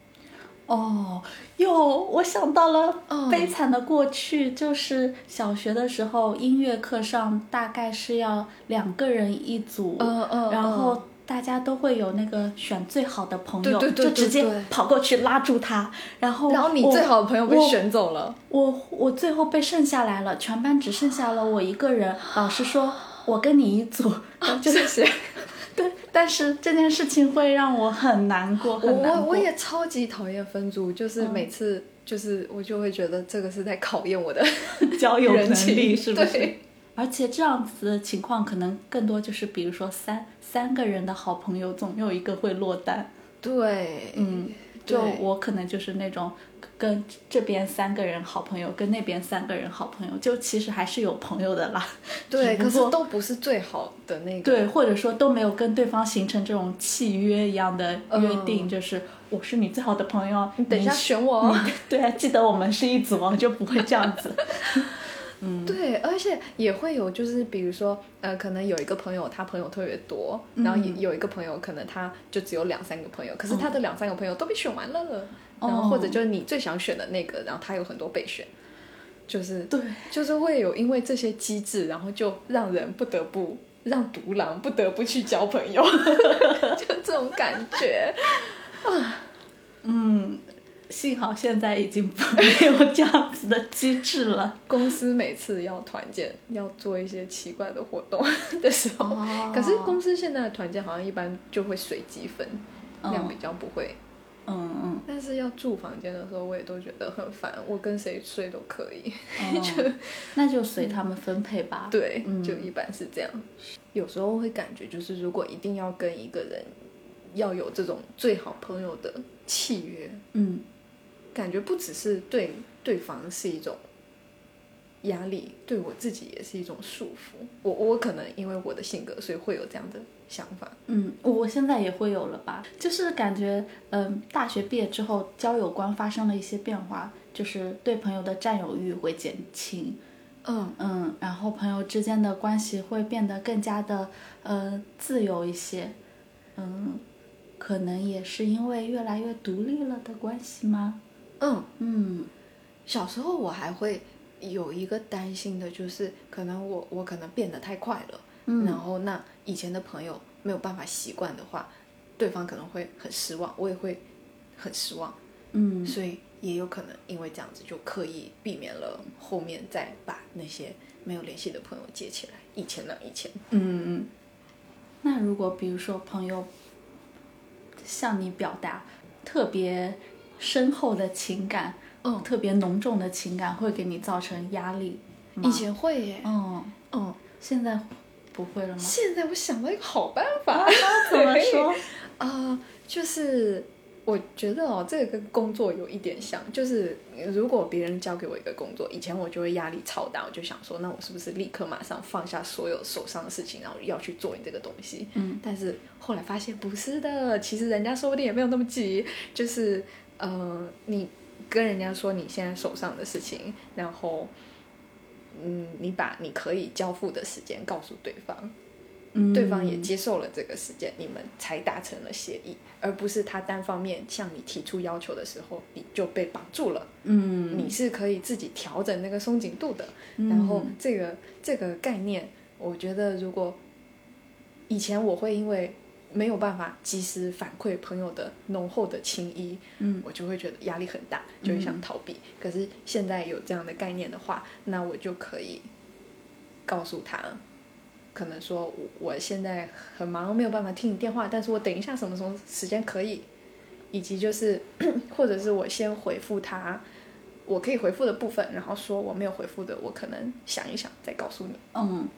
哦，哟，我想到了悲惨的过去，就是小学的时候，音乐课上大概是要两个人一组，嗯嗯，然后大家都会有那个选最好的朋友，就直接跑过去拉住他，然后然后你最好的朋友被选走了，我我最后被剩下来了，全班只剩下了我一个人，老师说我跟你一组，谢谢。对，但是这件事情会让我很难过，很难过。我我也超级讨厌分组，就是每次就是我就会觉得这个是在考验我的 交友能力，是不是？而且这样子的情况可能更多就是，比如说三三个人的好朋友，总有一个会落单。对，嗯。就我可能就是那种跟这边三个人好朋友，跟那边三个人好朋友，就其实还是有朋友的啦。对，可是都不是最好的那个。对，或者说都没有跟对方形成这种契约一样的约定，就是我是你最好的朋友，你等一下选我。哦对啊，记得我们是一组哦，就不会这样子。嗯，对，而且也会有，就是比如说，呃，可能有一个朋友，他朋友特别多，然后有有一个朋友，可能他就只有两三个朋友，可是他的两三个朋友都被选完了，然后或者就是你最想选的那个，然后他有很多备选，就是对，就是会有因为这些机制，然后就让人不得不让独狼不得不去交朋友，就这种感觉啊，嗯。幸好现在已经没有这样子的机制了。公司每次要团建，要做一些奇怪的活动 的时候，可是公司现在的团建好像一般就会随机分，这样比较不会。嗯嗯。但是要住房间的时候，我也都觉得很烦。我跟谁睡都可以，就那就随他们分配吧。对，就一般是这样。有时候会感觉，就是如果一定要跟一个人要有这种最好朋友的契约，嗯。感觉不只是对对方是一种压力，对我自己也是一种束缚。我我可能因为我的性格，所以会有这样的想法。嗯，我现在也会有了吧？就是感觉，嗯，大学毕业之后，交友观发生了一些变化，就是对朋友的占有欲会减轻。嗯嗯，然后朋友之间的关系会变得更加的呃自由一些。嗯，可能也是因为越来越独立了的关系吗？嗯嗯，小时候我还会有一个担心的，就是可能我我可能变得太快了，嗯，然后那以前的朋友没有办法习惯的话，对方可能会很失望，我也会很失望，嗯，所以也有可能因为这样子就刻意避免了后面再把那些没有联系的朋友接起来。以前呢，以前，嗯嗯，那如果比如说朋友向你表达特别。深厚的情感，嗯，特别浓重的情感会给你造成压力。以前会耶，嗯。嗯，现在不会了吗？现在我想到一个好办法，怎么 说？啊，就是我觉得哦，这个跟工作有一点像，就是如果别人交给我一个工作，以前我就会压力超大，我就想说，那我是不是立刻马上放下所有手上的事情，然后要去做你这个东西？嗯，但是后来发现不是的，其实人家说不定也没有那么急，就是。呃，你跟人家说你现在手上的事情，然后，嗯，你把你可以交付的时间告诉对方，嗯，对方也接受了这个时间，你们才达成了协议，而不是他单方面向你提出要求的时候，你就被绑住了。嗯，你是可以自己调整那个松紧度的。然后这个这个概念，我觉得如果以前我会因为。没有办法及时反馈朋友的浓厚的情谊，嗯，我就会觉得压力很大，就会想逃避。可是现在有这样的概念的话，那我就可以告诉他，可能说我现在很忙，没有办法听你电话，但是我等一下什么时候时间可以，以及就是 或者是我先回复他，我可以回复的部分，然后说我没有回复的，我可能想一想再告诉你。嗯，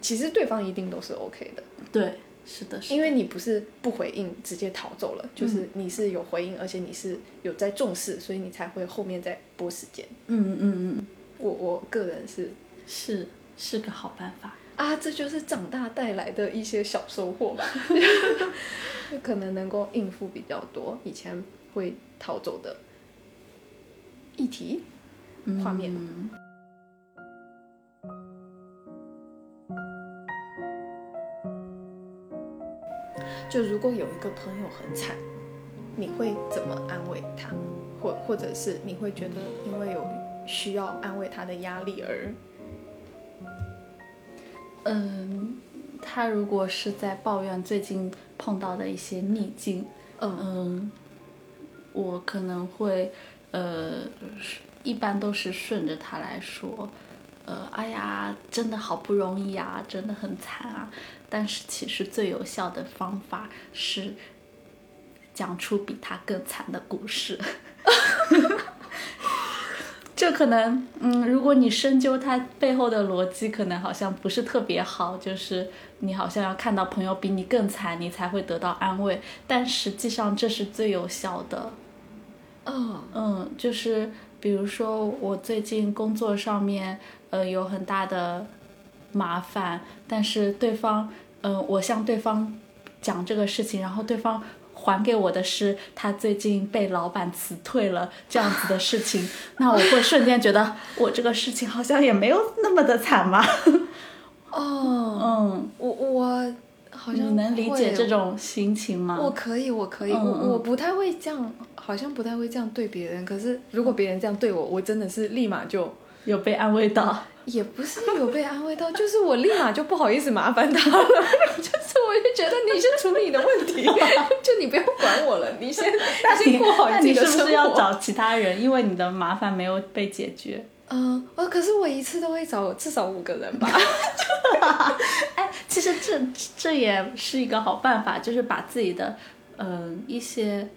其实对方一定都是 OK 的。对。是的，因为你不是不回应直接逃走了，就是你是有回应，而且你是有在重视，所以你才会后面再拨时间。嗯嗯嗯，我我个人是。是是个好办法。啊，这就是长大带来的一些小收获吧，可能能够应付比较多以前会逃走的议题画面。就如果有一个朋友很惨，你会怎么安慰他？或或者是你会觉得因为有需要安慰他的压力而，嗯，他如果是在抱怨最近碰到的一些逆境，嗯，嗯我可能会，呃，一般都是顺着他来说。呃，哎呀，真的好不容易啊，真的很惨啊。但是其实最有效的方法是讲出比他更惨的故事。这可能，嗯，如果你深究他背后的逻辑，可能好像不是特别好。就是你好像要看到朋友比你更惨，你才会得到安慰。但实际上这是最有效的。嗯嗯，就是比如说我最近工作上面。呃，有很大的麻烦，但是对方，呃，我向对方讲这个事情，然后对方还给我的是他最近被老板辞退了这样子的事情，那我会瞬间觉得我这个事情好像也没有那么的惨嘛。哦，嗯，我我好像你能理解这种心情吗？我可以，我可以，我我不太会这样，好像不太会这样对别人。可是如果别人这样对我，我真的是立马就。有被安慰到，也不是有被安慰到，就是我立马就不好意思麻烦他了，就是我就觉得你先处理你的问题，就你不要管我了，你先先过好你自己的生活。是不是要找其他人？因为你的麻烦没有被解决。嗯，哦，可是我一次都会找至少五个人吧。哎，其实这这也是一个好办法，就是把自己的嗯、呃一些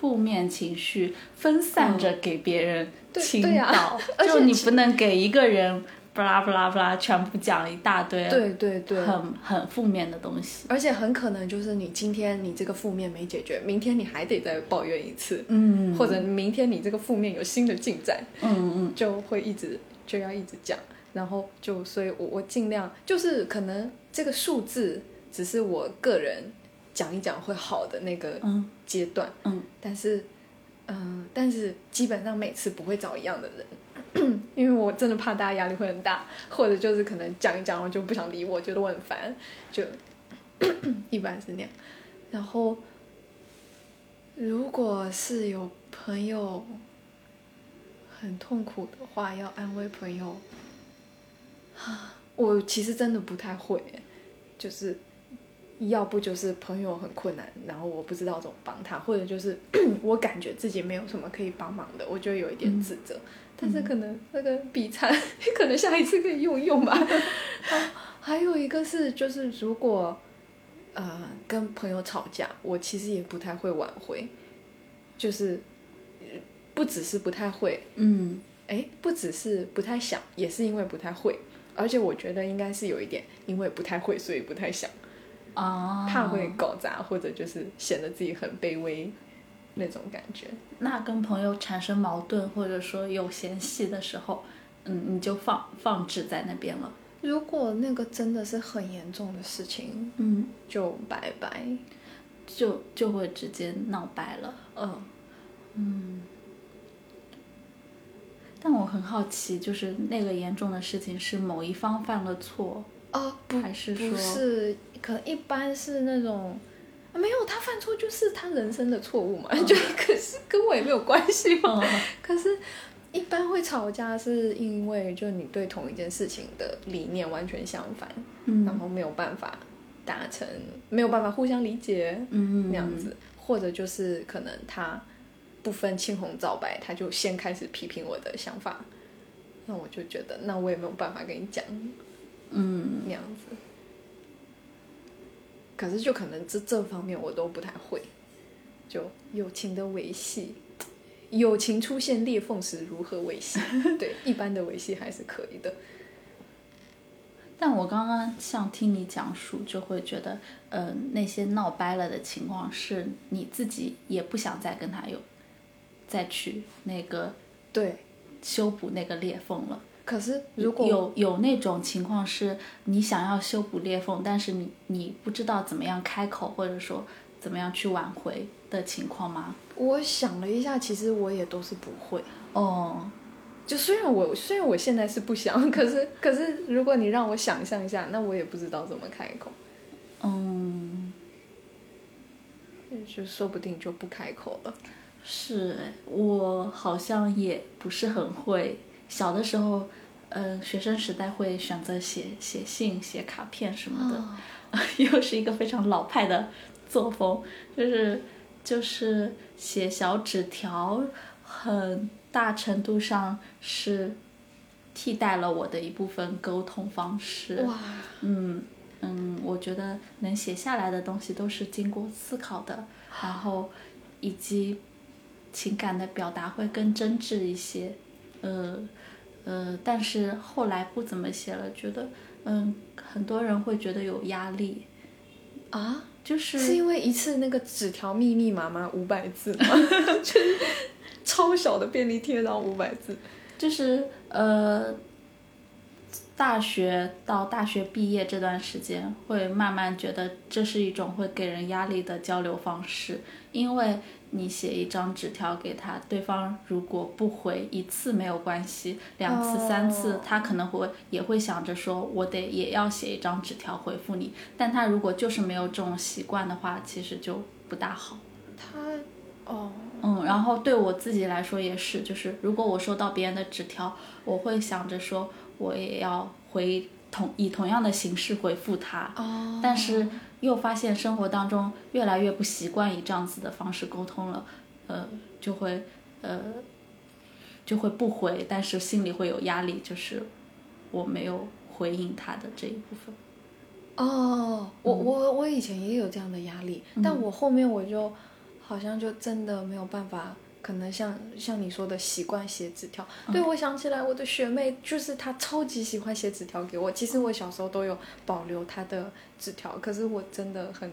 负面情绪分散着给别人对倾倒，就你不能给一个人巴拉巴拉巴拉全部讲一大堆，对对对，很很负面的东西。而且很可能就是你今天你这个负面没解决，明天你还得再抱怨一次，嗯或者明天你这个负面有新的进展，嗯嗯就会一直就要一直讲，然后就所以我我尽量就是可能这个数字只是我个人讲一讲会好的那个嗯阶段，嗯但是嗯、但是基本上每次不会找一样的人。因为我真的怕大家压力会很大，或者就是可能讲一讲我就不想理我，觉得我很烦，就 一般是那样。然后，如果是有朋友很痛苦的话，要安慰朋友，啊，我其实真的不太会，就是要不就是朋友很困难，然后我不知道怎么帮他，或者就是 我感觉自己没有什么可以帮忙的，我就有一点自责。但是可能那个笔餐，可能下一次可以用一用吧。啊还有一个是，就是如果呃跟朋友吵架，我其实也不太会挽回，就是呃不只是不太会，嗯哎，不只是不太想，也是因为不太会。而且我觉得应该是有一点，因为不太会，所以不太想，啊，怕会搞砸，或者就是显得自己很卑微那种感觉。那跟朋友产生矛盾，或者说有嫌隙的时候，嗯，你就放放置在那边了。如果那个真的是很严重的事情，嗯，就拜拜。就就会直接闹掰了。嗯嗯，但我很好奇，就是那个严重的事情是某一方犯了错，哦，不，还是不说是，可能一般是那种。啊没有，他犯错就是他人生的错误嘛，就可是跟我也没有关系嘛。嗯可是，一般会吵架是因为就你对同一件事情的理念完全相反，然嗯后没有办法达成，没有办法互相理解嗯那样子，或者就是可能他不分青红皂白，他就先开始批评我的想法，那我就觉得那我也没有办法跟你讲嗯那样子。可是就可能这这方面我都不太会，就友情的维系，友情出现裂缝时如何维系？对，一般的维系还是可以的。但我刚刚像听你讲述，就会觉得，呃，那些闹掰了的情况是你自己也不想再跟他有再去那个对，修补那个裂缝了。可是如果有有那种情况是你想要修补裂缝，但是你你不知道怎么样开口，或者说怎么样去挽回的情况吗？我想了一下，其实我也都是不会。哦，就虽然我虽然我现在是不想，可是可是如果你让我想象一下，那我也不知道怎么开口，嗯，就说不定就不开口了。是诶我好像也不是很会。小的时候，呃，学生时代会选择写写信、写卡片什么的。又是一个非常老派的作风，就是就是写小纸条，很大程度上是替代了我的一部分沟通方式。哇，嗯嗯，我觉得能写下来的东西都是经过思考的，然后以及情感的表达会更真挚一些。呃呃，但是后来不怎么写了，觉得嗯，很多人会觉得有压力，啊，就是是因为一次那个纸条密密麻麻五百字吗？就是超小的便利贴，然后五百字。就是呃，大学到大学毕业这段时间，会慢慢觉得这是一种会给人压力的交流方式，因为你写一张纸条给他，对方如果不回一次没有关系，两次、三次哦，他可能会也会想着说，我得也要写一张纸条回复你，但他如果就是没有这种习惯的话，其实就不大好。他哦，嗯，然后对我自己来说也是，就是如果我收到别人的纸条，我会想着说，我也要回同以同样的形式回复他。哦，但是又发现生活当中越来越不习惯以这样子的方式沟通了，呃，就会呃就会不回，但是心里会有压力，就是我没有回应他的这一部分。哦，我我我以前也有这样的压力，但我后面我就好像就真的没有办法，可能像像你说的习惯写纸条。对，我想起来我的学妹，就是她超级喜欢写纸条给我。其实我小时候都有保留她的纸条，可是我真的很。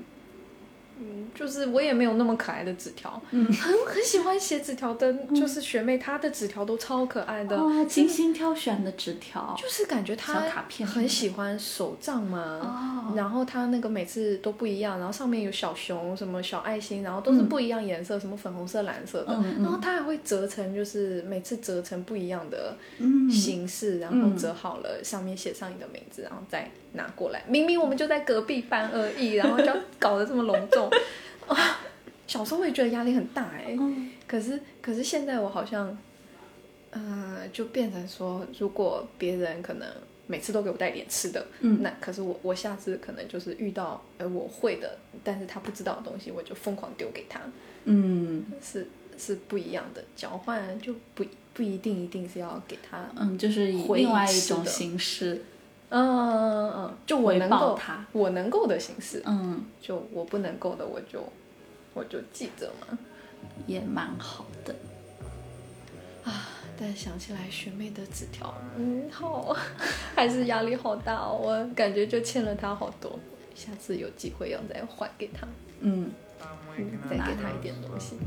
嗯，就是我也没有那么可爱的纸条，嗯，很很喜欢写纸条的，就是学妹她的纸条都超可爱的，精心挑选的纸条，就是感觉她很喜欢手账嘛，然后她那个每次都不一样，然后上面有小熊什么小爱心，然后都是不一样颜色，什么粉红色、蓝色的，然后她还会折成，就是每次折成不一样的形式，然后折好了上面写上你的名字，然后再。拿过来，明明我们就在隔壁班而已，然后就搞得这么隆重啊！小时候会觉得压力很大哎，可是可是现在我好像，呃，就变成说，如果别人可能每次都给我带点吃的，嗯，那可是我我下次可能就是遇到呃我会的，但是他不知道的东西，我就疯狂丢给他，嗯，是是不一样的交换，就不不一定一定是要给他，嗯，就是以另外一种形式。嗯嗯嗯，就我能够他，我能够的形式，嗯，就我不能够的，我就我就记着嘛，也蛮好的啊。但想起来学妹的纸条，嗯，好，还是压力好大哦。我感觉就欠了她好多，下次有机会要再还给她，嗯，再给她一点东西。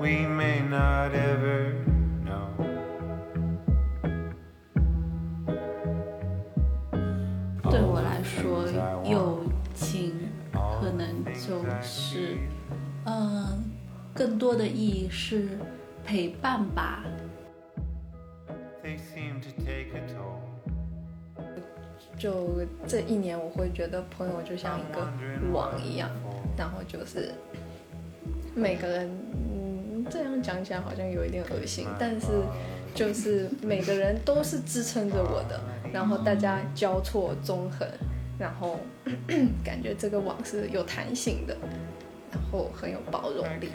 We may not ever 友情可能就是，嗯，更多的意义是陪伴吧。就这一年，我会觉得朋友就像一个网一样，然后就是每个人，嗯，这样讲起来好像有一点恶心，但是就是每个人都是支撑着我的，然后大家交错纵横。然后 感觉这个网是有弹性的，然后很有包容力，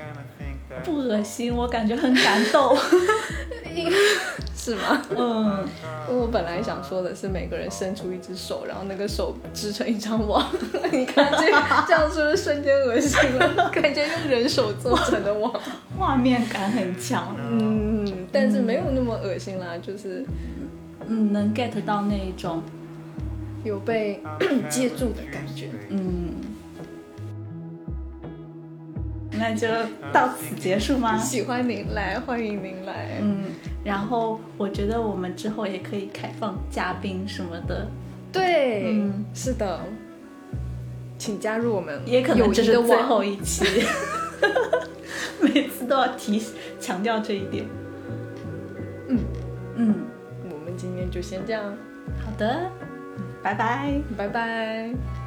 不恶心，我感觉很感动，是吗？嗯，我本来想说的是每个人伸出一只手，然后那个手织成一张网，你看这这样是不是瞬间恶心了？感觉用人手做成的网，画面感很强，嗯，但是没有那么恶心啦，就是嗯能 get 到那一种。有被接住的感觉，嗯，那就到此结束吗？喜欢您来，欢迎您来，嗯，然后我觉得我们之后也可以开放嘉宾什么的，对，嗯，是的，请加入我们，也可能这是最后一期，每次都要提强调这一点，嗯。嗯，我们今天就先这样，好的。拜拜，拜拜。